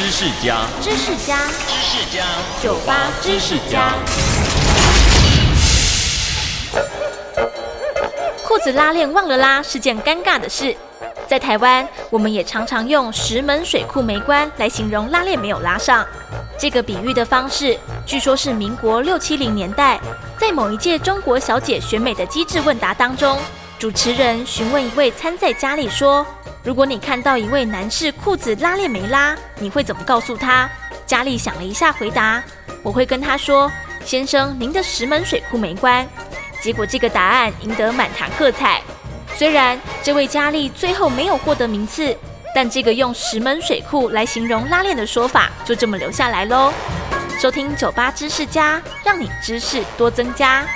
知识家，知识家，知识家，酒吧知识家。裤子拉链忘了拉是件尴尬的事，在台湾，我们也常常用石门水库没关来形容拉链没有拉上。这个比喻的方式，据说是民国六七零年代，在某一届中国小姐选美的机智问答当中，主持人询问一位参赛佳丽说：“如果你看到一位男士裤子拉链没拉，你会怎么告诉他？”佳丽想了一下，回答：“我会跟他说，先生，您的石门水库没关。”结果这个答案赢得满堂喝彩。虽然这位佳丽最后没有获得名次，但这个用石门水库来形容拉链的说法就这么留下来喽。收听酒吧知识家，让你知识多增加。